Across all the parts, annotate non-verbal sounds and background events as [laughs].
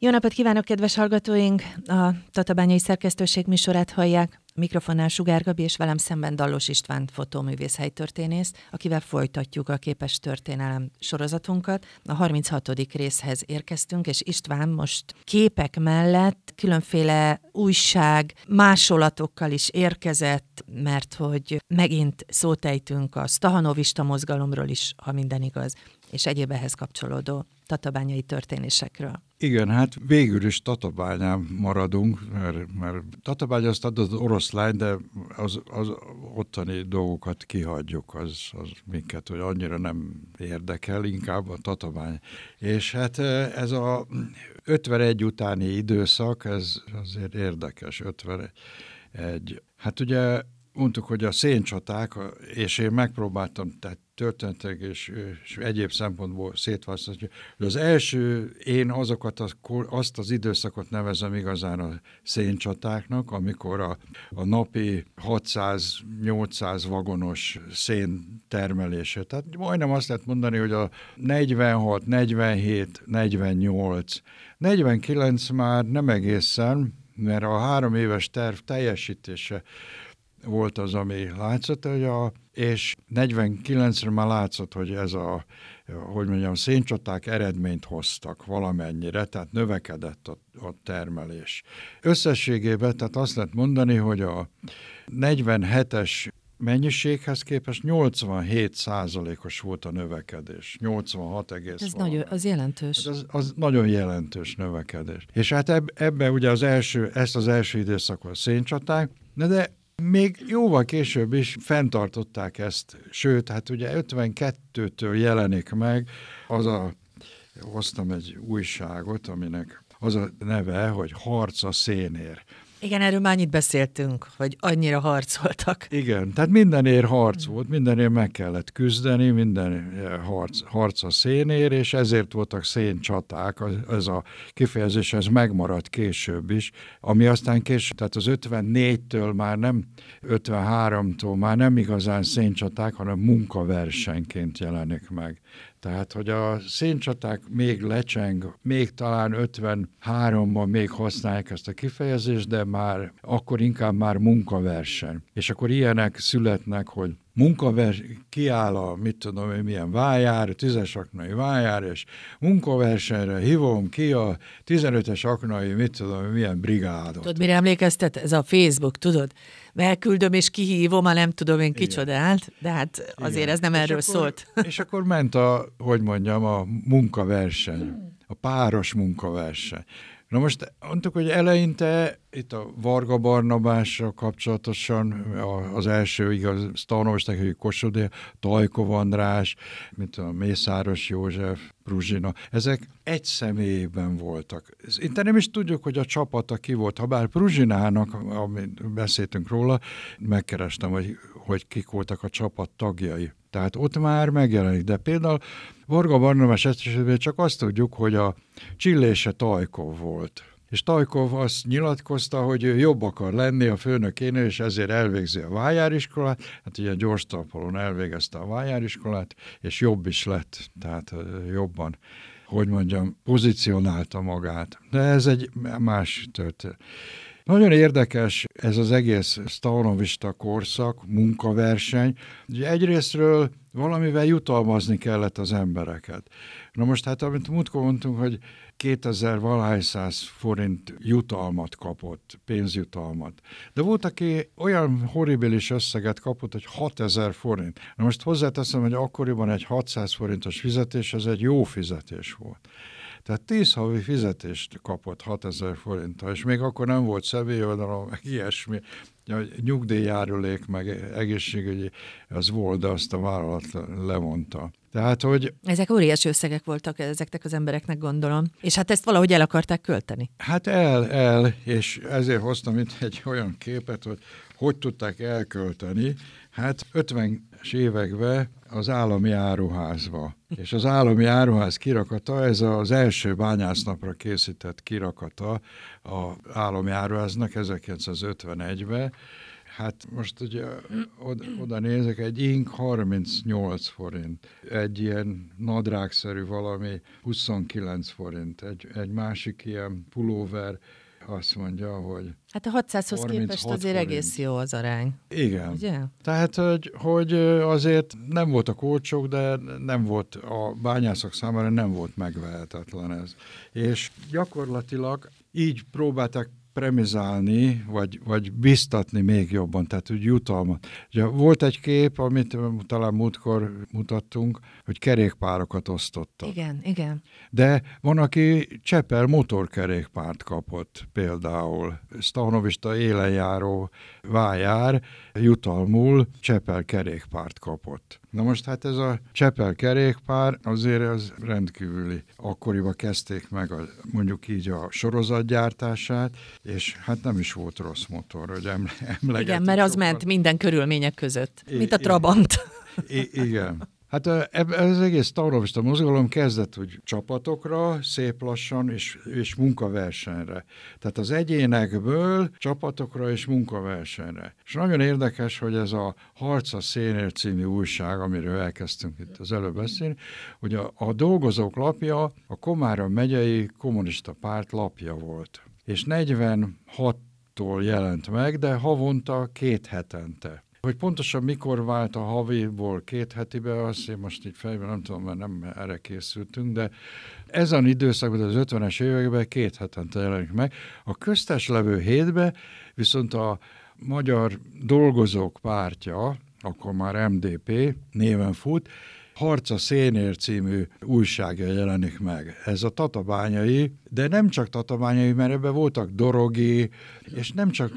Jó napot kívánok, kedves hallgatóink! A Tatabányai Szerkesztőség műsorát hallják. Mikrofonnál Sugár Gabi és velem szemben Dallos István fotóművész helytörténész, akivel folytatjuk a képes történelem sorozatunkat. A 36. részhez érkeztünk, és István most képek mellett különféle újság másolatokkal is érkezett, mert hogy megint szótejtünk a Stahanovista mozgalomról is, ha minden igaz, és egyéb ehhez kapcsolódó tatabányai történésekről. Igen, hát végül is Tatabányán maradunk, mert, mert Tatabány azt adott az oroszlány, de az, az ottani dolgokat kihagyjuk, az, az minket, hogy annyira nem érdekel, inkább a Tatabány. És hát ez a 51 utáni időszak, ez azért érdekes, 51. Hát ugye mondtuk, hogy a széncsaták, és én megpróbáltam, tehát történetek és, és egyéb szempontból szétválasztani, az első, én azokat az, azt az időszakot nevezem igazán a széncsatáknak, amikor a, a napi 600-800 vagonos szén termelése. Tehát majdnem azt lehet mondani, hogy a 46, 47, 48, 49 már nem egészen, mert a három éves terv teljesítése volt az, ami látszott, hogy a, és 49-re már látszott, hogy ez a, hogy mondjam, széncsaták eredményt hoztak valamennyire, tehát növekedett a, a termelés. Összességében, tehát azt lehet mondani, hogy a 47-es mennyiséghez képest 87 százalékos volt a növekedés. 86 egész. Ez nagyon, az jelentős. Hát az, az nagyon jelentős növekedés. És hát eb, ebbe ugye az első, ezt az első időszakot széncsaták, de még jóval később is fenntartották ezt, sőt, hát ugye 52-től jelenik meg az a, hoztam egy újságot, aminek az a neve, hogy Harc a szénér. Igen, erről már annyit beszéltünk, hogy annyira harcoltak. Igen, tehát mindenért harc volt, mindenért meg kellett küzdeni, minden harc, harc a szénér, és ezért voltak széncsaták, ez a kifejezés, ez megmaradt később is, ami aztán később, tehát az 54-től már nem, 53-tól már nem igazán széncsaták, hanem munkaversenyként jelenik meg. Tehát, hogy a széncsaták még lecseng, még talán 53-ban még használják ezt a kifejezést, de már akkor inkább már munkaverseny. És akkor ilyenek születnek, hogy munkavers, kiáll a, mit tudom én, milyen vájár, tízes aknai vájár, és munkaversenyre hívom ki a 15-es aknai, mit tudom én, milyen brigádot. Tudod, mire emlékeztet? Ez a Facebook, tudod? Elküldöm és kihívom, a nem tudom én kicsodát, de hát azért Igen. ez nem és erről akkor, szólt. [laughs] És akkor ment a, hogy mondjam, a munkaverseny, a páros munkaverseny. Na most mondtuk, hogy eleinte itt a Varga Barnabással kapcsolatosan az első igaz, tanulmányosták, hogy Kossuth, Tajkov András, mint a Mészáros József, Pruzsina, ezek egy személyben voltak. Itt nem is tudjuk, hogy a csapata ki volt, ha bár Pruzsinának, amit beszéltünk róla, megkerestem, hogy, hogy kik voltak a csapat tagjai. Tehát ott már megjelenik. De például Varga Barnabás esetében csak azt tudjuk, hogy a csillése Tajkov volt. És Tajkov azt nyilatkozta, hogy ő jobb akar lenni a főnökénél, és ezért elvégzi a vájáriskolát. Hát ugye gyors talpalon elvégezte a vájáriskolát, és jobb is lett, tehát jobban, hogy mondjam, pozícionálta magát. De ez egy más történet. Nagyon érdekes ez az egész stalinovista korszak, munkaverseny. Ugye egyrésztről valamivel jutalmazni kellett az embereket. Na most hát, amit múltkor mondtunk, hogy 2000 valahány száz forint jutalmat kapott, pénzjutalmat. De volt, aki olyan horribilis összeget kapott, hogy 6000 forint. Na most hozzáteszem, hogy akkoriban egy 600 forintos fizetés, ez egy jó fizetés volt. Tehát 10 havi fizetést kapott 6000 forinttal, és még akkor nem volt személyjoldalom, meg ilyesmi. Nyugdíjjárulék, meg egészségügyi, az volt, de azt a vállalat levonta. Tehát, hogy... Ezek óriási összegek voltak ezeknek az embereknek, gondolom. És hát ezt valahogy el akarták költeni. Hát el, el, és ezért hoztam itt egy olyan képet, hogy hogy tudták elkölteni. Hát 50-es években az állami áruházba. És az állami áruház kirakata, ez az első bányásznapra készített kirakata az állami áruháznak 1951-ben. Hát most ugye oda, oda nézek, egy ink 38 forint, egy ilyen nadrágszerű valami 29 forint, egy, egy másik ilyen pulóver azt mondja, hogy... Hát a 600-hoz képest azért forint. egész jó az arány. Igen. Ugye? Tehát, hogy, hogy azért nem voltak olcsók, de nem volt a bányászok számára nem volt megvehetetlen ez. És gyakorlatilag így próbálták premizálni, vagy, vagy biztatni még jobban, tehát úgy jutalmat. Ugye volt egy kép, amit talán múltkor mutattunk, hogy kerékpárokat osztottak. Igen, igen. De van, aki Csepel motorkerékpárt kapott például. Stahnovista élenjáró vájár jutalmul Csepel kerékpárt kapott. Na most hát ez a Csepel kerékpár azért az rendkívüli. Akkoriban kezdték meg a, mondjuk így a sorozatgyártását, és hát nem is volt rossz motor, hogy emlegetni. Igen, mert az sokat. ment minden körülmények között, mint a Trabant. I- igen. Hát ez egész taurovista mozgalom kezdett hogy csapatokra, szép lassan, és, és munkaversenyre. Tehát az egyénekből csapatokra és munkaversenyre. És nagyon érdekes, hogy ez a Harc a Szénér című újság, amiről elkezdtünk itt az előbb beszélni, hogy a, a dolgozók lapja a Komára megyei kommunista párt lapja volt. És 46-tól jelent meg, de havonta két hetente. Hogy pontosan mikor vált a haviból két hetibe, azt én most így fejben nem tudom, mert nem erre készültünk, de ezen időszakban, az 50-es években két hetente jelenik meg. A köztes levő hétbe viszont a Magyar Dolgozók Pártja, akkor már MDP néven fut, Harca Szénér című újságja jelenik meg. Ez a tatabányai, de nem csak tatabányai, mert ebben voltak dorogi, és nem csak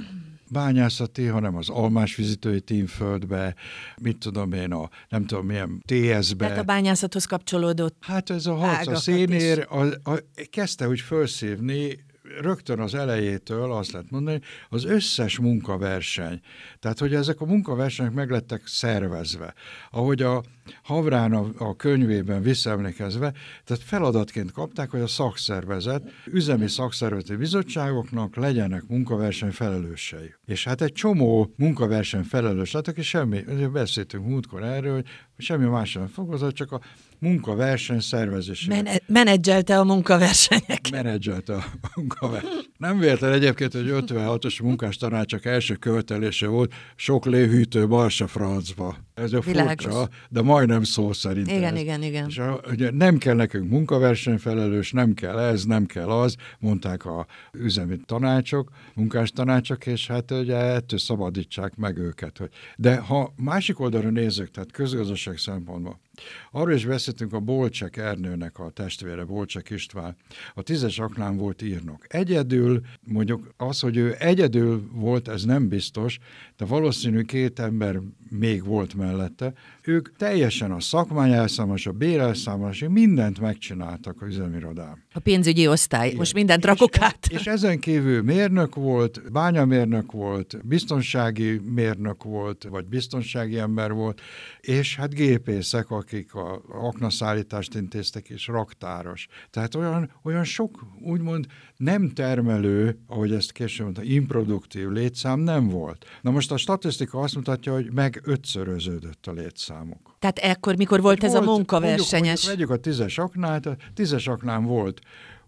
bányászati, hanem az almásvizitői tímföldbe, mit tudom én, a nem tudom milyen TS-be. Tehát a bányászathoz kapcsolódott Hát ez a harc a szénér a, a, kezdte úgy felszívni rögtön az elejétől azt lehet mondani, az összes munkaverseny. Tehát, hogy ezek a munkaversenyek meglettek szervezve. Ahogy a Havrán a, a könyvében visszaemlékezve, tehát feladatként kapták, hogy a szakszervezet, üzemi szakszervezeti bizottságoknak legyenek munkaverseny felelősei. És hát egy csomó munkaverseny felelős lett, aki semmi, beszéltünk múltkor erről, hogy semmi más nem fokozott, csak a munkaverseny szervezésére. Men- menedzselte a munkaversenyeket. Menedzselte a munkaverseny. Nem véletlen egyébként, hogy 56-os munkás tanácsok első követelése volt sok lévhűtő Barsa francba. Ez a furcsa, de majdnem szó szerint. Igen, ez. igen, igen. És a, ugye nem kell nekünk munkaversenyfelelős, nem kell ez, nem kell az, mondták a üzemi tanácsok, munkás tanácsok, és hát ugye ettől szabadítsák meg őket. Hogy. De ha másik oldalra nézzük, tehát közgazdaság szempontból, Arról is beszéltünk a Bolcsek Ernőnek a testvére, Bolcsek István. A tízes aknán volt írnok. Egyedül, mondjuk az, hogy ő egyedül volt, ez nem biztos, de valószínű két ember még volt mellette. Ők teljesen a szakmány elszámolás, a bérelszámolás, mindent megcsináltak az üzemirodán. A pénzügyi osztály, Igen. most mindent rakok át. És ezen kívül mérnök volt, bányamérnök volt, biztonsági mérnök volt, vagy biztonsági ember volt, és hát gépészek, akik a aknaszállítást intéztek, és raktáros. Tehát olyan, olyan sok, úgymond nem termelő, ahogy ezt később mondta, improduktív létszám nem volt. Na most a statisztika azt mutatja, hogy meg ötszöröződött a létszámok. Tehát ekkor, mikor volt ez volt, a munkaversenyes? Mondjuk, mondjuk, vegyük a tízes aknát, a tízes aknán volt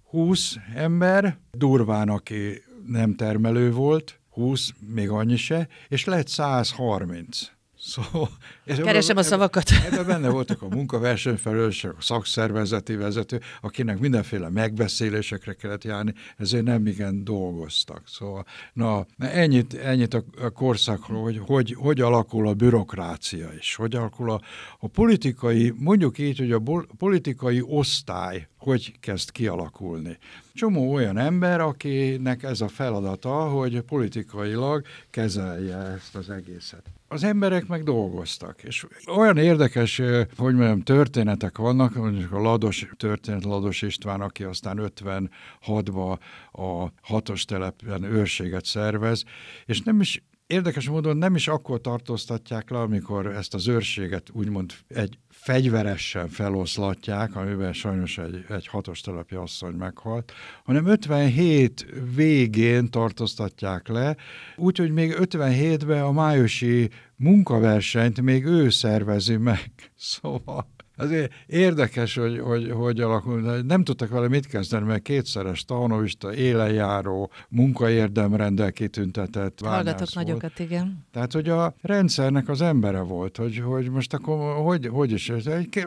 20 ember, durván, aki nem termelő volt, 20, még annyi se, és lett 130. Szóval, [laughs] Keresem a szavakat. [laughs] Ebben benne voltak a munkaversenyfelelősök, a szakszervezeti vezető, akinek mindenféle megbeszélésekre kellett járni, ezért nem igen dolgoztak. Szóval, na, ennyit, ennyit a, korszakról, hogy, hogy hogy alakul a bürokrácia is, hogy alakul a, a politikai, mondjuk így, hogy a politikai osztály hogy kezd kialakulni. Csomó olyan ember, akinek ez a feladata, hogy politikailag kezelje ezt az egészet az emberek meg dolgoztak. És olyan érdekes, hogy mondjam, történetek vannak, mondjuk a Lados történet, Lados István, aki aztán 56-ba a hatos telepen őrséget szervez, és nem is érdekes módon nem is akkor tartóztatják le, amikor ezt az őrséget úgymond egy fegyveresen feloszlatják, amiben sajnos egy, egy hatos telepi asszony meghalt, hanem 57 végén tartóztatják le, úgyhogy még 57-ben a májusi munkaversenyt még ő szervezi meg. [laughs] Szóval Azért érdekes, hogy, hogy, hogy alakul. Nem tudtak vele mit kezdeni, mert kétszeres tanulista, élenjáró, munkaérdemrendel kitüntetett Hallgatok nagyokat, igen. Tehát, hogy a rendszernek az embere volt, hogy, hogy most akkor hogy, hogy is,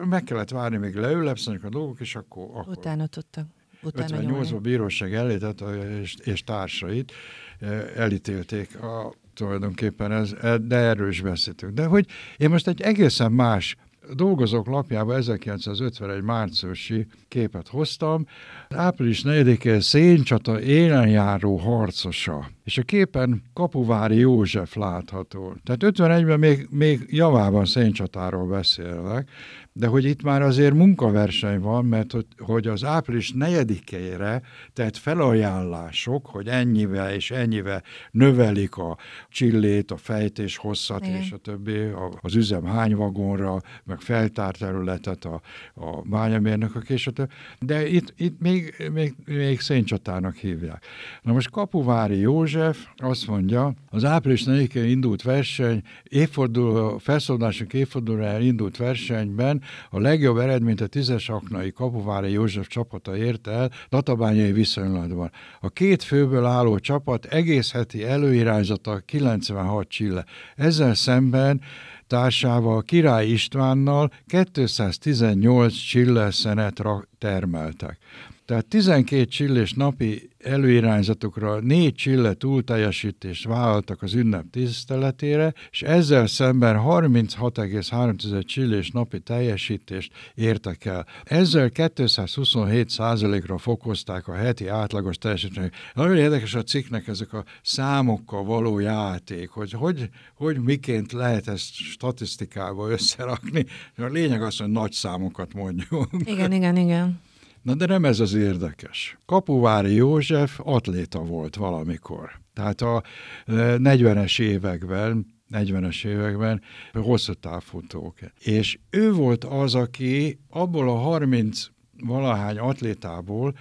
meg kellett várni, még leülepszenek a dolgok, és akkor... akkor Utána tudtak. Utána 58 bíróság elített, és, és társait eh, elítélték a, tulajdonképpen, ez, de erről is beszéltünk. De hogy én most egy egészen más dolgozók lapjába 1951 márciusi képet hoztam. Április 4-e Széncsata élenjáró harcosa, és a képen Kapuvári József látható. Tehát 51-ben még, még javában Széncsatáról beszélek, de hogy itt már azért munkaverseny van, mert hogy, hogy az április negyedikére tett felajánlások, hogy ennyivel és ennyivel növelik a csillét, a fejtés hosszat Igen. és a többi, az üzem hány vagonra, meg feltárt területet a, a bányamérnökök és a többi. De itt, itt még, még, még Széncsatának hívják. Na most Kapuvári József azt mondja, az április 4 indult verseny, évforduló, felszólalások évfordulóra indult versenyben a legjobb eredményt a tízes aknai Kapuvári József csapata ért el databányai viszonylatban. A két főből álló csapat egész heti előirányzata 96 csille. Ezzel szemben társával Király Istvánnal 218 csilleszenet termeltek. Tehát 12 csillés napi előirányzatokra négy csille túlteljesítést vállaltak az ünnep tiszteletére, és ezzel szemben 36,3% csillés napi teljesítést értek el. Ezzel 227 százalékra fokozták a heti átlagos teljesítményt. Nagyon érdekes a cikknek ezek a számokkal való játék, hogy hogy, hogy miként lehet ezt statisztikába összerakni. A lényeg az, hogy nagy számokat mondjuk. Igen, igen, igen. Na de nem ez az érdekes. Kapuvári József atléta volt valamikor. Tehát a 40-es e, években 40-es években hosszú távfutók. És ő volt az, aki abból a 30 valahány atlétából,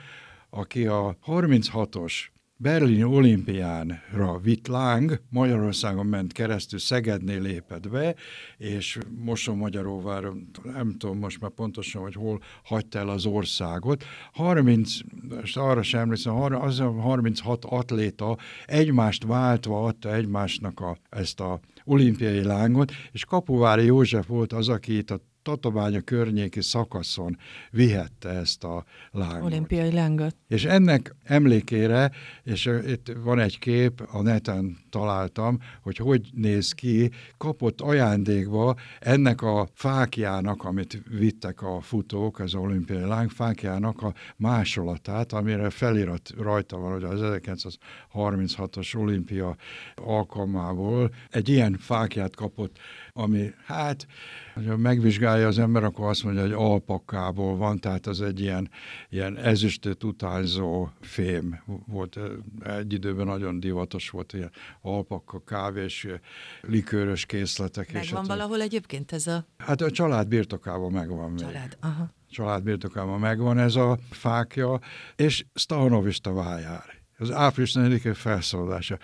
aki a 36-os Berlin olimpiánra vitt láng, Magyarországon ment keresztül, Szegednél lépett be, és Moson Magyaróvár, nem tudom most már pontosan, hogy hol hagyta el az országot. 30, és arra sem emlékszem, az a 36 atléta egymást váltva adta egymásnak a, ezt a olimpiai lángot, és Kapuvári József volt az, aki itt a Tatabánya környéki szakaszon vihette ezt a lángot. Olimpiai lángot. És ennek emlékére, és itt van egy kép, a neten találtam, hogy hogy néz ki, kapott ajándékba ennek a fákjának, amit vittek a futók, az olimpiai láng fákjának a másolatát, amire felirat rajta van, hogy az 1936-os olimpia alkalmából egy ilyen fákját kapott, ami hát, ha megvizsgálja az ember, akkor azt mondja, hogy alpakkából van, tehát az egy ilyen, ilyen ezüstöt utánzó fém volt. Egy időben nagyon divatos volt ilyen alpakka, kávés, likőrös készletek. Megvan és hát, valahol egyébként ez a... Hát a család birtokában megvan Család, még. aha. Család birtokában megvan ez a fákja, és Stahanovista vájár. Az április 4 felszólalása.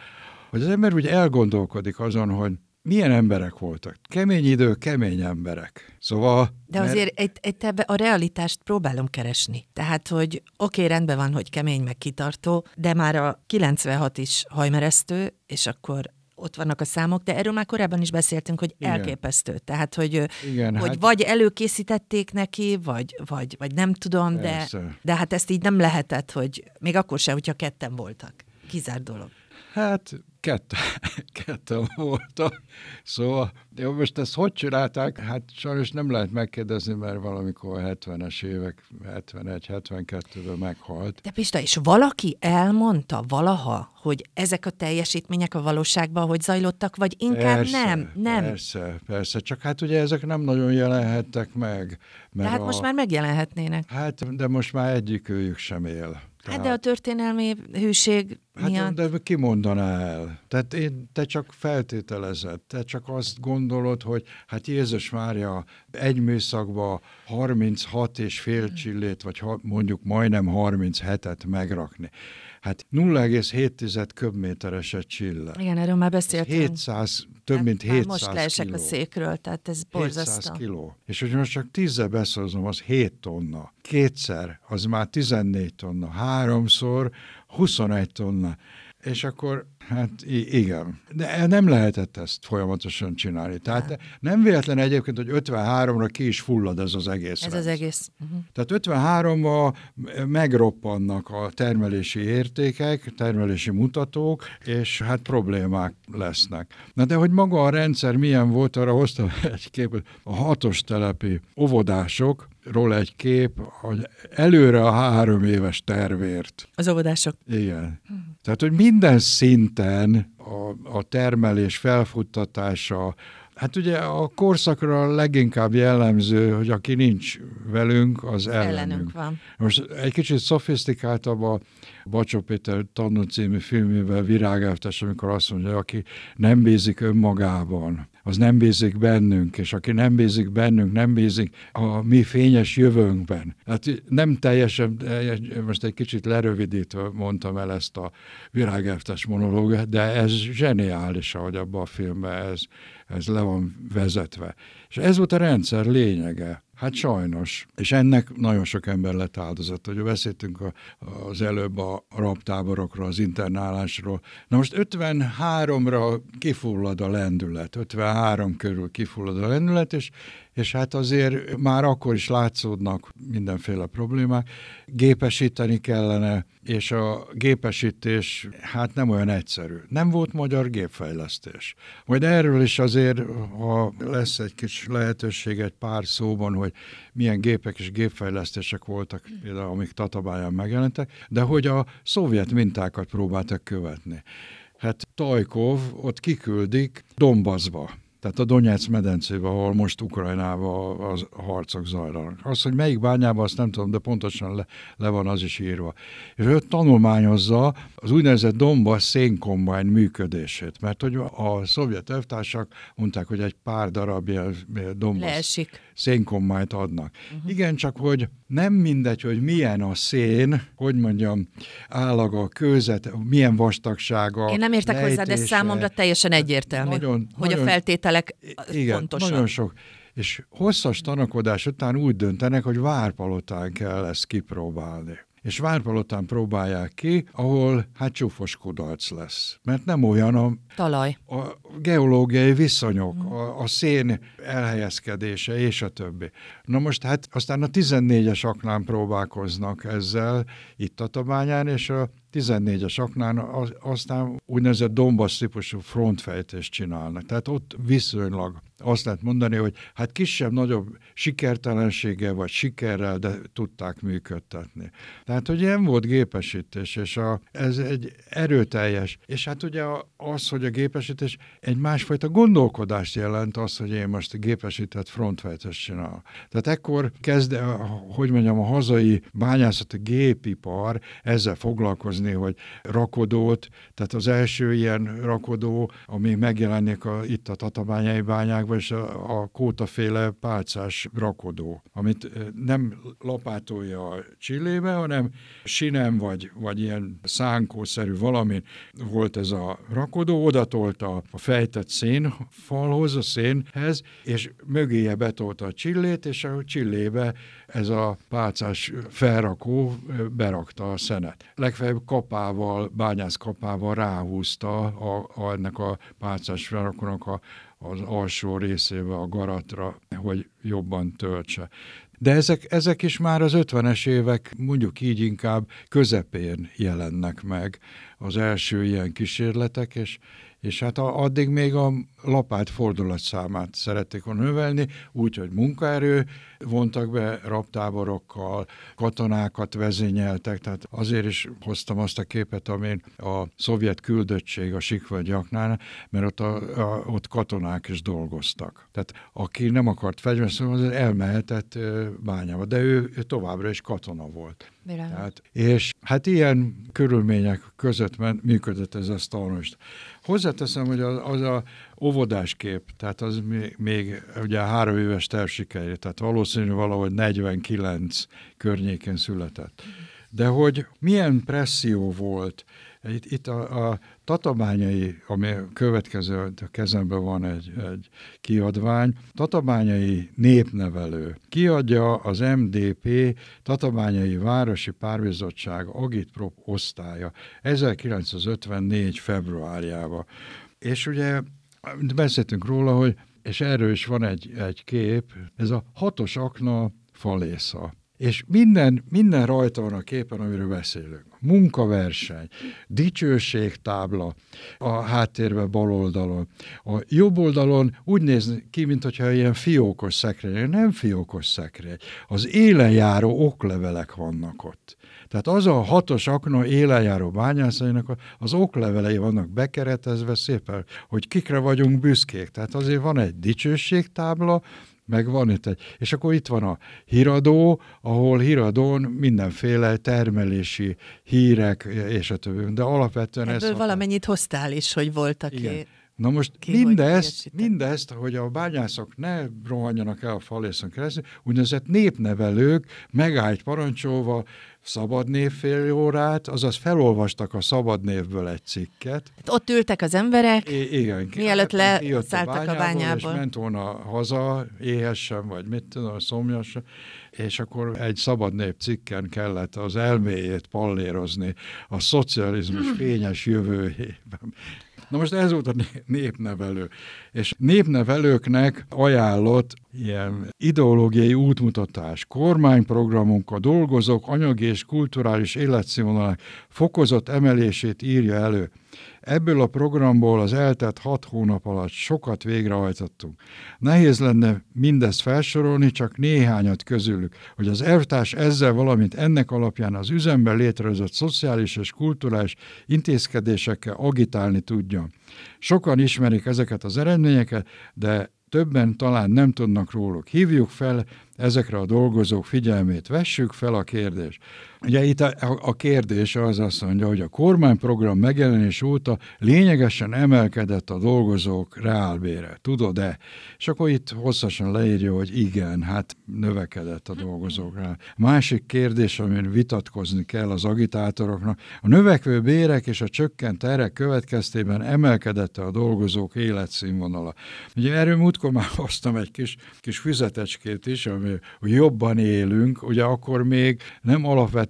Hogy az ember úgy elgondolkodik azon, hogy milyen emberek voltak. Kemény idő, kemény emberek. Szóval... De mert... azért egy, egy ebbe a realitást próbálom keresni. Tehát, hogy oké, okay, rendben van, hogy kemény meg kitartó, de már a 96 is hajmeresztő, és akkor ott vannak a számok, de erről már korábban is beszéltünk, hogy Igen. elképesztő. Tehát, hogy, Igen, hogy hát... vagy előkészítették neki, vagy, vagy, vagy nem tudom, de, de hát ezt így nem lehetett, hogy még akkor sem, hogyha ketten voltak. Kizárt dolog. Hát ketten, [laughs] ketten voltak. Szóval, jó, most ezt hogy csinálták? Hát sajnos nem lehet megkérdezni, mert valamikor a 70-es évek, 71-72-ben meghalt. De Pista, és valaki elmondta valaha, hogy ezek a teljesítmények a valóságban hogy zajlottak, vagy inkább persze, nem? Nem. Persze, persze, csak hát ugye ezek nem nagyon jelenhettek meg. Mert de hát a... most már megjelenhetnének. Hát, de most már egyik őjük sem él. Hát de a történelmi hűség Hát miatt... de ki mondaná el? Tehát én, te csak feltételezed, te csak azt gondolod, hogy hát Jézus Mária egy műszakba 36 és fél hmm. csillét, vagy mondjuk majdnem 37-et megrakni. Hát 0,7 köbméteres egy csilla. Igen, erről már beszéltünk. 700, több hát mint 700 Most leesek kiló. a székről, tehát ez borzasztó. 700 kiló. És hogy most csak tízzel beszorozom, az 7 tonna. Kétszer, az már 14 tonna. Háromszor 21 tonna. És akkor, hát igen. De nem lehetett ezt folyamatosan csinálni. Tehát nem, nem véletlen egyébként, hogy 53-ra ki is fullad ez az egész. Ez rendszer. az egész. Uh-huh. Tehát 53-ban megroppannak a termelési értékek, termelési mutatók, és hát problémák lesznek. Na de hogy maga a rendszer milyen volt, arra hoztam [laughs] egy képet. A hatos telepi óvodások, ról egy kép, hogy előre a három éves tervért. Az óvodások. Igen. Uh-huh. Tehát, hogy minden szinten a, a termelés felfuttatása, Hát ugye a korszakra leginkább jellemző, hogy aki nincs velünk, az ellenünk. ellenünk van. Most egy kicsit szofisztikáltabb a Bacsó Péter tanú című filmével Virágelvtes, amikor azt mondja, aki nem bízik önmagában, az nem bízik bennünk, és aki nem bízik bennünk, nem bízik a mi fényes jövőnkben. Hát nem teljesen, most egy kicsit lerövidítve mondtam el ezt a virágelvtes monológiát, de ez zseniális, ahogy abban a filmben ez, ez le van vezetve. És ez volt a rendszer lényege. Hát sajnos. És ennek nagyon sok ember lett áldozat. Hogy beszéltünk a, az előbb a raptáborokról, az internálásról. Na most 53-ra kifullad a lendület, 53 körül kifullad a lendület, és és hát azért már akkor is látszódnak mindenféle problémák. Gépesíteni kellene, és a gépesítés hát nem olyan egyszerű. Nem volt magyar gépfejlesztés. Majd erről is azért, ha lesz egy kis lehetőség egy pár szóban, hogy milyen gépek és gépfejlesztések voltak, például amik Tatabáján megjelentek, de hogy a szovjet mintákat próbáltak követni. Hát Tajkov ott kiküldik Dombaszba, tehát a Donetsz medencébe, ahol most Ukrajnában a harcok zajlanak. Az, hogy melyik bányában, azt nem tudom, de pontosan le, le van az is írva. És ő tanulmányozza az úgynevezett Donbass szénkombány működését, mert hogy a szovjet elvtársak mondták, hogy egy pár darab ilyen Donbass szénkombányt adnak. Uh-huh. Igen, csak hogy nem mindegy, hogy milyen a szén, hogy mondjam, állaga, kőzet, milyen vastagsága. Én nem értek lejtése, hozzá, de számomra teljesen egyértelmű, nagyon, hogy nagyon, a feltételek igen, pontosan. Nagyon sok. És hosszas tanakodás után úgy döntenek, hogy várpalotán kell ezt kipróbálni és Várpalotán próbálják ki, ahol hát csúfos kudarc lesz. Mert nem olyan a, Talaj. a geológiai viszonyok, mm. a, a szén elhelyezkedése és a többi. Na most hát aztán a 14-es aknán próbálkoznak ezzel itt a Tabányán, és a 14-es aknán aztán úgynevezett Donbass típusú frontfejtést csinálnak. Tehát ott viszonylag azt lehet mondani, hogy hát kisebb-nagyobb sikertelensége vagy sikerrel, de tudták működtetni. Tehát, hogy ilyen volt gépesítés, és a, ez egy erőteljes, és hát ugye az, hogy a gépesítés egy másfajta gondolkodást jelent az, hogy én most gépesített frontfejtést csinálok. Tehát ekkor kezd, hogy mondjam, a hazai bányászati gépipar ezzel foglalkozni, hogy rakodót, tehát az első ilyen rakodó, ami megjelenik a, itt a tatabányai bányákban, és a, a kótaféle pálcás rakodó, amit nem lapátolja a csillébe, hanem sinem vagy, vagy ilyen szánkószerű valamin volt ez a rakodó, odatolta a fejtett szénfalhoz, a szénhez, és mögéje betolta a csillét, és a csillébe ez a pálcás felrakó berakta a szenet. Legfeljebb kapával, bányász kapával ráhúzta a, a, ennek a pálcás felrakónak a, az alsó részébe a garatra, hogy jobban töltse. De ezek, ezek is már az 50-es évek, mondjuk így inkább közepén jelennek meg az első ilyen kísérletek, és, és hát addig még a lapát fordulatszámát szerették volna növelni, úgyhogy munkaerő vontak be raptáborokkal, katonákat vezényeltek, tehát azért is hoztam azt a képet, amin a szovjet küldöttség a Sikvölgyaknál, mert ott, a, a, ott katonák is dolgoztak. Tehát aki nem akart fegyverszolni, az elmehetett bányába, de ő, ő továbbra is katona volt. Tehát, és hát ilyen körülmények között működött ez a stalnost. Hozzáteszem, hogy az, az a óvodás kép, tehát az még, még ugye három éves tervsikeré, tehát valószínű valahogy 49 környéken született. De hogy milyen presszió volt, itt, itt a, a tatabányai, ami következő, a kezemben van egy, egy kiadvány, tatabányai népnevelő. Kiadja az MDP Tatabányai Városi Párbizottság Agitprop osztálya 1954. februárjában. És ugye beszéltünk róla, hogy és erről is van egy, egy kép, ez a hatos akna falésza. És minden, minden rajta van a képen, amiről beszélünk. Munkaverseny, dicsőségtábla a háttérben bal oldalon. A jobb oldalon úgy néz ki, mintha ilyen fiókos szekrény. Nem fiókos szekrény. Az élenjáró oklevelek vannak ott. Tehát az a hatos akna élenjáró bányászainak az oklevelei vannak bekeretezve szépen, hogy kikre vagyunk büszkék. Tehát azért van egy dicsőségtábla, meg van itt egy, és akkor itt van a híradó, ahol híradón mindenféle termelési hírek, és a többi, de alapvetően Ebből ez... valamennyit hoztál is, hogy voltak Igen. Na most ki, mindezt, mindezt, hogy a bányászok ne rohanjanak el a falészon keresztül, úgynevezett népnevelők megállt parancsolva szabad név fél órát, azaz felolvastak a szabad névből egy cikket. Hát ott ültek az emberek, I- igen, mielőtt leszálltak a, a bányából. És ment volna haza, éhesen, vagy mit tudom, szomjas, és akkor egy szabad nép cikken kellett az elméjét pallérozni a szocializmus [clears throat] fényes jövőjében. Na most ez volt a népnevelő. És népnevelőknek ajánlott ilyen ideológiai útmutatás, kormányprogramunk, a dolgozók anyagi és kulturális életszínvonalak fokozott emelését írja elő. Ebből a programból az eltelt hat hónap alatt sokat végrehajtottunk. Nehéz lenne mindezt felsorolni, csak néhányat közülük, hogy az elvtárs ezzel, valamint ennek alapján az üzemben létrehozott szociális és kulturális intézkedésekkel agitálni tudja. Sokan ismerik ezeket az eredményeket, de többen talán nem tudnak róluk. Hívjuk fel ezekre a dolgozók figyelmét, vessük fel a kérdést. Ugye itt a, a kérdés az azt mondja, hogy a kormányprogram megjelenés óta lényegesen emelkedett a dolgozók reálbére. Tudod-e? És akkor itt hosszasan leírja, hogy igen, hát növekedett a dolgozók reál. Másik kérdés, amin vitatkozni kell az agitátoroknak, a növekvő bérek és a csökkent erek következtében emelkedett a dolgozók életszínvonala. Ugye erről múltkor már [laughs] hoztam egy kis, kis füzetecskét is, ami hogy jobban élünk, ugye akkor még nem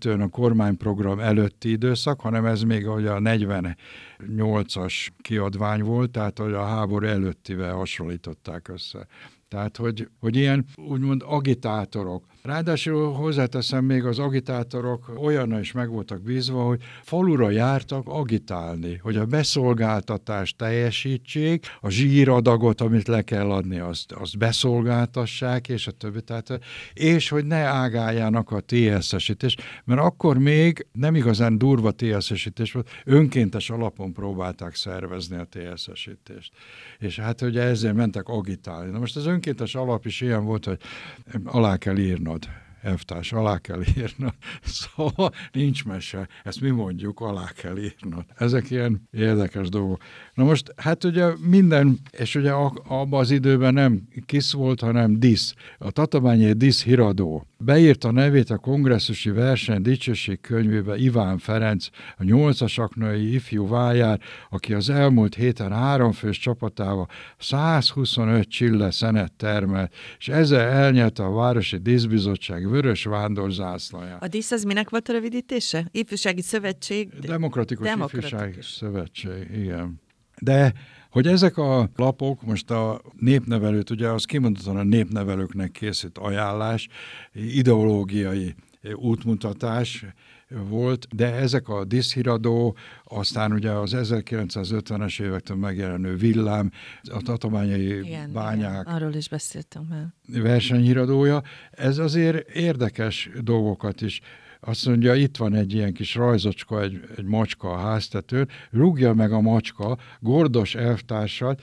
alapvetően a kormányprogram előtti időszak, hanem ez még ugye a 48-as kiadvány volt, tehát hogy a háború előttivel hasonlították össze. Tehát, hogy, hogy ilyen úgymond agitátorok. Ráadásul hozzáteszem, még az agitátorok olyanra is meg voltak bízva, hogy falura jártak agitálni, hogy a beszolgáltatást teljesítsék, a zsíradagot, amit le kell adni, azt, azt beszolgáltassák, és a többi. Tehát, és hogy ne ágáljanak a TSZ-esítést, mert akkor még nem igazán durva TSZ-esítés volt, önkéntes alapon próbálták szervezni a TSZ-esítést. És hát ugye ezzel mentek agitálni. Na most az önkéntes alap is ilyen volt, hogy alá kell írnod elvtárs, alá kell írnod. [laughs] Szóval nincs mese, ezt mi mondjuk, alá kell írnod. Ezek ilyen érdekes dolgok. Na most, hát ugye minden, és ugye abban az időben nem KISZ volt, hanem DISZ. A Tatabányi DISZ híradó. Beírta nevét a kongresszusi verseny dicsőség könyvébe Iván Ferenc, a nyolcas aknai ifjú vájár, aki az elmúlt héten háromfős csapatával 125 csille szenet termelt, és ezzel elnyelte a Városi Díszbizottság vörös vándorzászlaját. A dísz az minek volt a rövidítése? Ifjúsági Szövetség? Demokratikus, Demokratikus. Ifjúsági Szövetség, igen. De hogy ezek a lapok, most a népnevelőt, ugye az kimondottan a népnevelőknek készült ajánlás, ideológiai útmutatás volt, de ezek a diszhiradó, aztán ugye az 1950-es évektől megjelenő villám, a tatományai igen, bányák. Igen, arról is beszéltem már. Versenyhíradója, ez azért érdekes dolgokat is azt mondja, itt van egy ilyen kis rajzocska, egy, egy macska a háztetőn, rúgja meg a macska gordos elvtársat,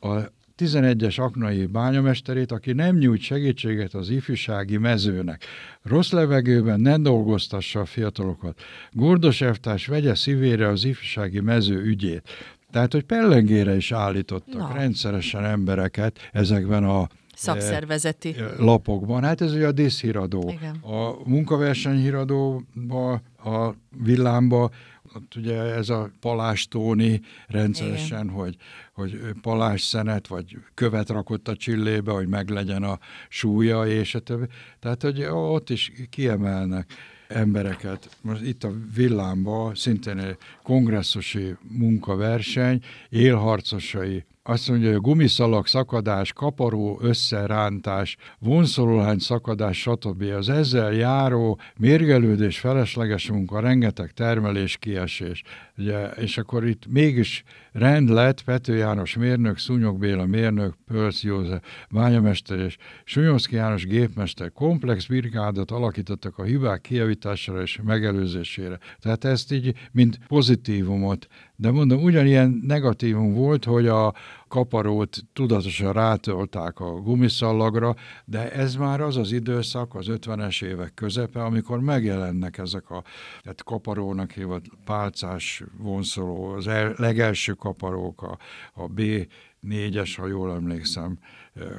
a 11-es aknai bányamesterét, aki nem nyújt segítséget az ifjúsági mezőnek. Rossz levegőben ne dolgoztassa a fiatalokat. Gordos elvtárs vegye szívére az ifjúsági mező ügyét. Tehát, hogy pellengére is állítottak Na. rendszeresen embereket ezekben a Szakszervezeti. Lapokban. Hát ez ugye a díszhíradó. Igen. A munkaversenyhíradóban, a villámba, ott ugye ez a palástóni rendszeresen, Igen. hogy, hogy palás szenet, vagy követ rakott a csillébe, hogy meglegyen a súlya, és a többi. Tehát, hogy ott is kiemelnek embereket. Most itt a villámba szintén egy kongresszusi munkaverseny, élharcosai azt mondja, hogy a gumiszalag szakadás, kaparó összerántás, vonszolólány szakadás, stb. Az ezzel járó mérgelődés, felesleges munka, rengeteg termelés, kiesés. Ugye, és akkor itt mégis rend lett Pető János mérnök, Szúnyog Béla mérnök, Pölc József bányamester és Sunyoszki János gépmester komplex brigádot alakítottak a hibák kijavítására és megelőzésére. Tehát ezt így, mint pozitívumot de mondom, ugyanilyen negatívum volt, hogy a kaparót tudatosan rátolták a gumiszallagra, de ez már az az időszak, az 50-es évek közepe, amikor megjelennek ezek a tehát kaparónak hívott pálcás vonszoló, az el, legelső kaparók, a, a B4-es, ha jól emlékszem,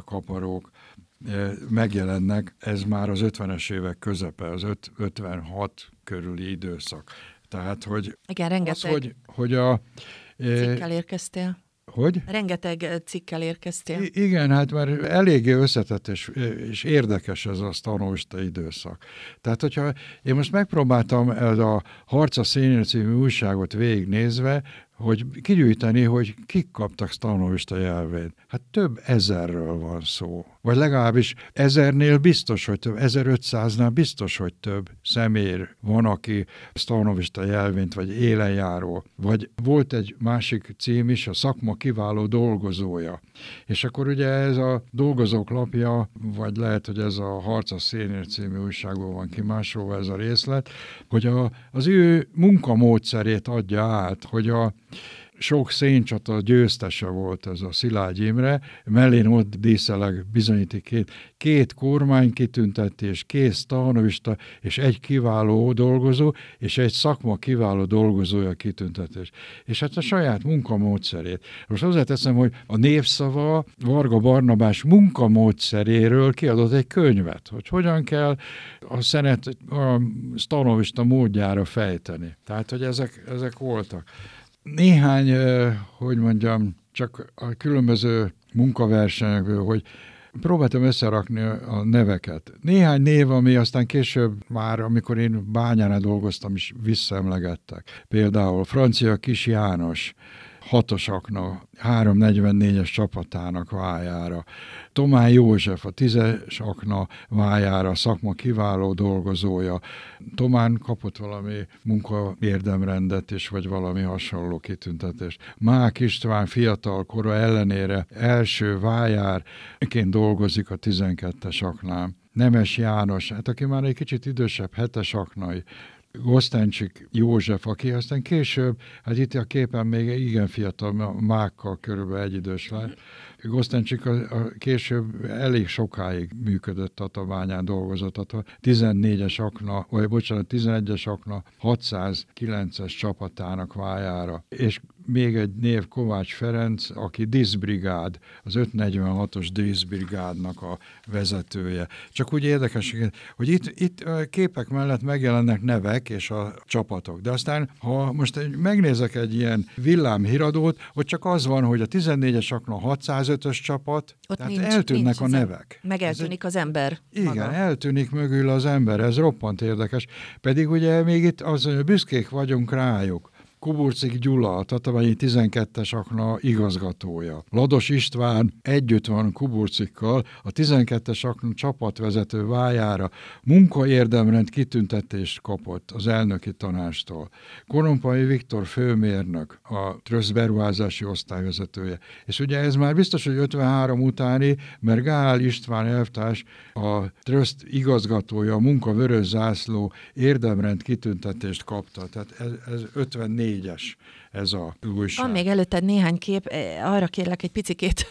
kaparók, megjelennek, ez már az 50-es évek közepe, az 56 körüli időszak. Tehát, hogy Igen, rengeteg az, hogy, hogy a... Cikkel érkeztél. Hogy? Rengeteg cikkel érkeztél. I- igen, hát már eléggé összetett és, és érdekes ez a tanulista időszak. Tehát, hogyha én most megpróbáltam ez a Harca Szénér című újságot végignézve, hogy kigyűjteni, hogy kik kaptak stanovista jelvét. Hát több ezerről van szó. Vagy legalábbis ezernél biztos, hogy több, 1500-nál biztos, hogy több szemér van, aki stanovista jelvényt, vagy élenjáró. Vagy volt egy másik cím is, a szakma kiváló dolgozója. És akkor ugye ez a dolgozók lapja, vagy lehet, hogy ez a Harca Szénér című újságból van kimásolva ez a részlet, hogy a, az ő munkamódszerét adja át, hogy a sok széncsata győztese volt ez a Szilágy Imre, mellén ott díszeleg bizonyíték két kormány kitüntetés, két stanovista és egy kiváló dolgozó, és egy szakma kiváló dolgozója kitüntetés. És hát a saját munkamódszerét. Most hozzáteszem, hogy a névszava Varga Barnabás munkamódszeréről kiadott egy könyvet, hogy hogyan kell a szenet a stanovista módjára fejteni. Tehát, hogy ezek, ezek voltak. Néhány, hogy mondjam, csak a különböző munkaversenyekből, hogy próbáltam összerakni a neveket. Néhány név, ami aztán később már, amikor én bányánál dolgoztam, is visszaemlegettek. Például francia Kis János, hatosaknak, 344-es csapatának vájára. Tomán József, a tízes akna vájára, szakma kiváló dolgozója. Tomán kapott valami munka érdemrendet is, vagy valami hasonló kitüntetést. Mák István fiatal kora ellenére első vájárként dolgozik a 12-es aknán. Nemes János, hát aki már egy kicsit idősebb, hetes aknai, Gosztáncsik József, aki aztán később, hát itt a képen még igen fiatal, mákkal körülbelül egyidős lett, Gosztencsik a, a később elég sokáig működött a tabányán, dolgozott. A 14-es akna, vagy bocsánat, 11-es akna 609-es csapatának vájára. És még egy név Kovács Ferenc, aki Diszbrigád, az 546-os Diszbrigádnak a vezetője. Csak úgy érdekes, hogy itt, itt képek mellett megjelennek nevek és a csapatok. De aztán, ha most megnézek egy ilyen villámhíradót, ott csak az van, hogy a 14-es akna 600 ötös csapat, Ott tehát nincs, eltűnnek nincs a nevek. Meg eltűnik egy, az ember. Igen, maga. eltűnik mögül az ember, ez roppant érdekes. Pedig ugye még itt az, hogy büszkék vagyunk rájuk. Kuburcik Gyula, a Tatabányi 12-es akna igazgatója. Lados István együtt van Kuburcikkal, a 12-es akna csapatvezető vájára munkaérdemrend kitüntetést kapott az elnöki tanástól. Korompai Viktor főmérnök, a Trösz beruházási osztályvezetője. És ugye ez már biztos, hogy 53 utáni, mert Gál István elvtárs, a Tröszt igazgatója, a munka vörös zászló érdemrend kitüntetést kapta. Tehát ez, ez 54 14-es ez a újság. Van még előtted néhány kép, eh, arra kérlek egy picikét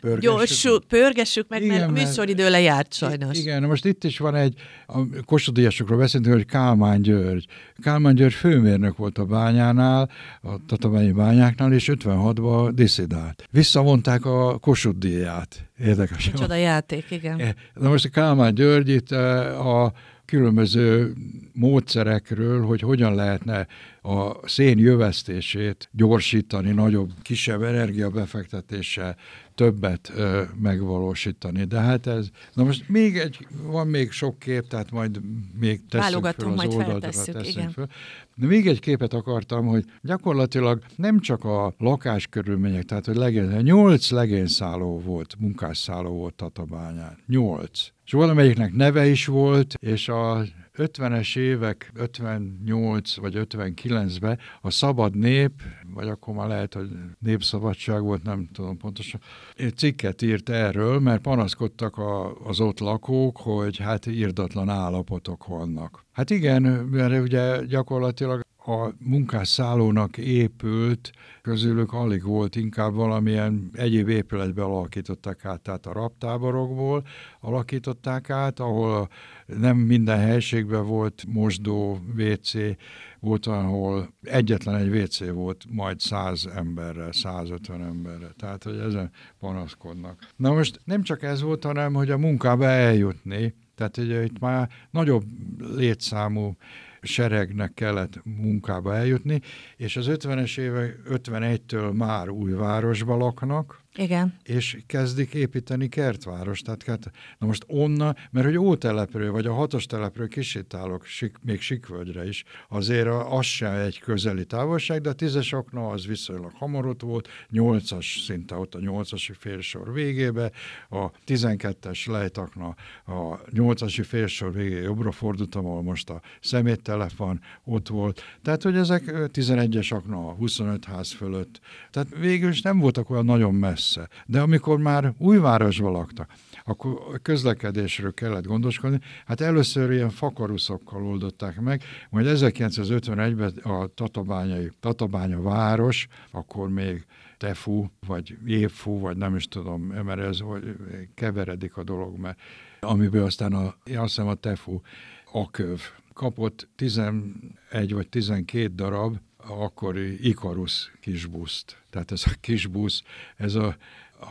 Pörgessük. gyorsú, pörgessük meg, Igen, mert a műsoridő lejárt sajnos. Igen, most itt is van egy, a kossuth beszéltünk, hogy Kálmán György. Kálmán György főmérnök volt a bányánál, a tatabányi bányáknál, és 56-ban diszidált. Visszavonták a Kossuth díját. Érdekes. Micsoda játék, igen. Eh, Na most a Kálmán György itt eh, a különböző módszerekről, hogy hogyan lehetne a szén jövesztését gyorsítani, nagyobb, kisebb energiabefektetéssel többet ö, megvalósítani. De hát ez, na most még egy, van még sok kép, tehát majd még tesszük föl az majd oldalra, teszünk igen. föl. De még egy képet akartam, hogy gyakorlatilag nem csak a lakáskörülmények, tehát hogy legény, nyolc legényszálló volt, munkásszálló volt Tatabányán. Nyolc. És valamelyiknek neve is volt, és a 50-es évek, 58 vagy 59-ben a Szabad Nép, vagy akkor már lehet, hogy Népszabadság volt, nem tudom pontosan, cikket írt erről, mert panaszkodtak a, az ott lakók, hogy hát írdatlan állapotok vannak. Hát igen, mert ugye gyakorlatilag a munkásszállónak épült, közülük alig volt, inkább valamilyen egyéb épületbe alakították át, tehát a raptáborokból alakították át, ahol nem minden helységben volt mosdó, WC, volt ahol egyetlen egy WC volt majd 100 emberre, 150 emberre. Tehát, hogy ezen panaszkodnak. Na most nem csak ez volt, hanem, hogy a munkába eljutni, tehát ugye itt már nagyobb létszámú seregnek kellett munkába eljutni, és az 50-es évek 51-től már új városba laknak, Igen. és kezdik építeni kertvárost. Tehát, kert, na most onnan, mert hogy ótelepről, vagy a hatos telepről kisétálok, sik, még Sikvölgyre is, azért az sem egy közeli távolság, de a tízes akna az viszonylag hamar ott volt, nyolcas szinte ott a nyolcasi félsor végébe, a 12-es lejtakna a nyolcasi félsor végé jobbra fordultam, ahol most a szeméttelefon ott volt. Tehát, hogy ezek ö, 11-es akna a 25 ház fölött. Tehát végül is nem voltak olyan nagyon messze. De amikor már újvárosba laktak, akkor a közlekedésről kellett gondoskodni. Hát először ilyen fakaruszokkal oldották meg, majd 1951-ben a tatabányai, Tatabánya város, akkor még Tefu, vagy Évfu, vagy nem is tudom, mert ez hogy keveredik a dolog, mert amiből aztán a, azt hiszem a Tefu aköv kapott 11 vagy 12 darab akkori Ikarus kisbuszt. Tehát ez a kisbusz, ez a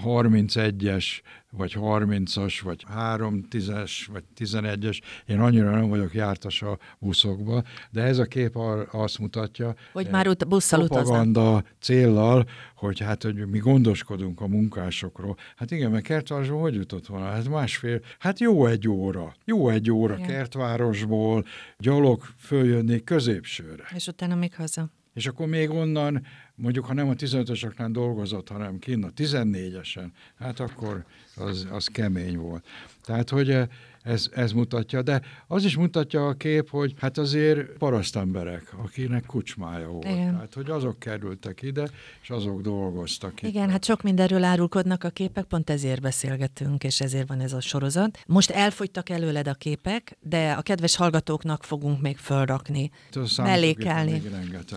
31-es, vagy 30-as, vagy 3-10-es, vagy 11-es. Én annyira nem vagyok jártas a buszokba, de ez a kép azt mutatja, Hogy már ut- busszal utaznak. propaganda céllal, hogy hát, hogy mi gondoskodunk a munkásokról. Hát igen, mert kertvárosból hogy jutott volna? Hát másfél, hát jó egy óra. Jó egy óra Igen. kertvárosból, gyalog följönni középsőre. És utána még haza. És akkor még onnan, mondjuk, ha nem a 15-ösöknál dolgozott, hanem kinn a 14-esen, hát akkor az, az kemény volt. Tehát, hogy eh, ez, ez mutatja, de az is mutatja a kép, hogy hát azért parasztemberek, akinek kucsmája volt. Igen. Tehát, hogy azok kerültek ide, és azok dolgoztak itt. Igen, hát sok mindenről árulkodnak a képek, pont ezért beszélgetünk, és ezért van ez a sorozat. Most elfogytak előled a képek, de a kedves hallgatóknak fogunk még fölrakni, mellékelni,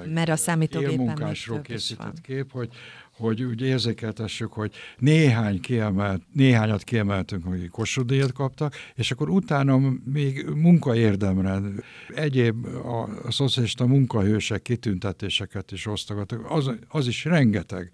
mert a számítógépen még több készített kép, hogy, hogy úgy érzékeltessük, hogy néhány kiemelt, néhányat kiemeltünk, akik Kossuth kaptak, és akkor utána még munkaérdemre, egyéb a, a szocialista munkahősek kitüntetéseket is osztogattak, az, az is rengeteg,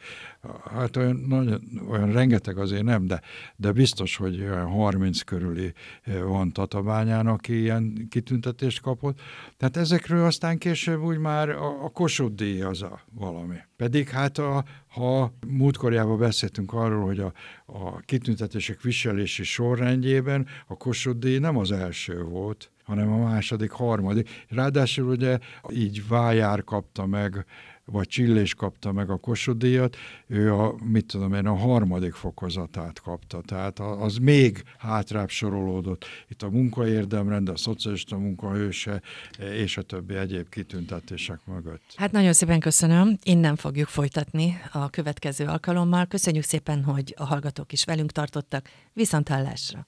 hát olyan, nagyon, olyan rengeteg azért nem, de, de biztos, hogy olyan 30 körüli eh, van Tatabányán, aki ilyen kitüntetést kapott. Tehát ezekről aztán később úgy már a, a Kossuth díj az a valami. Pedig hát a, ha múltkorjában beszéltünk arról, hogy a, a kitüntetések viselési sorrendjében a Kossuth nem az első volt, hanem a második, harmadik. Ráadásul ugye így Vájár kapta meg, vagy Csillés kapta meg a Kossuth díjat, ő a, mit tudom én, a harmadik fokozatát kapta, tehát az még hátrább sorolódott. Itt a munkaérdemrend, a szocialista munkahőse és a többi egyéb kitüntetések mögött. Hát nagyon szépen köszönöm, innen fogjuk folytatni a következő alkalommal. Köszönjük szépen, hogy a hallgatók is velünk tartottak. Viszont hallásra!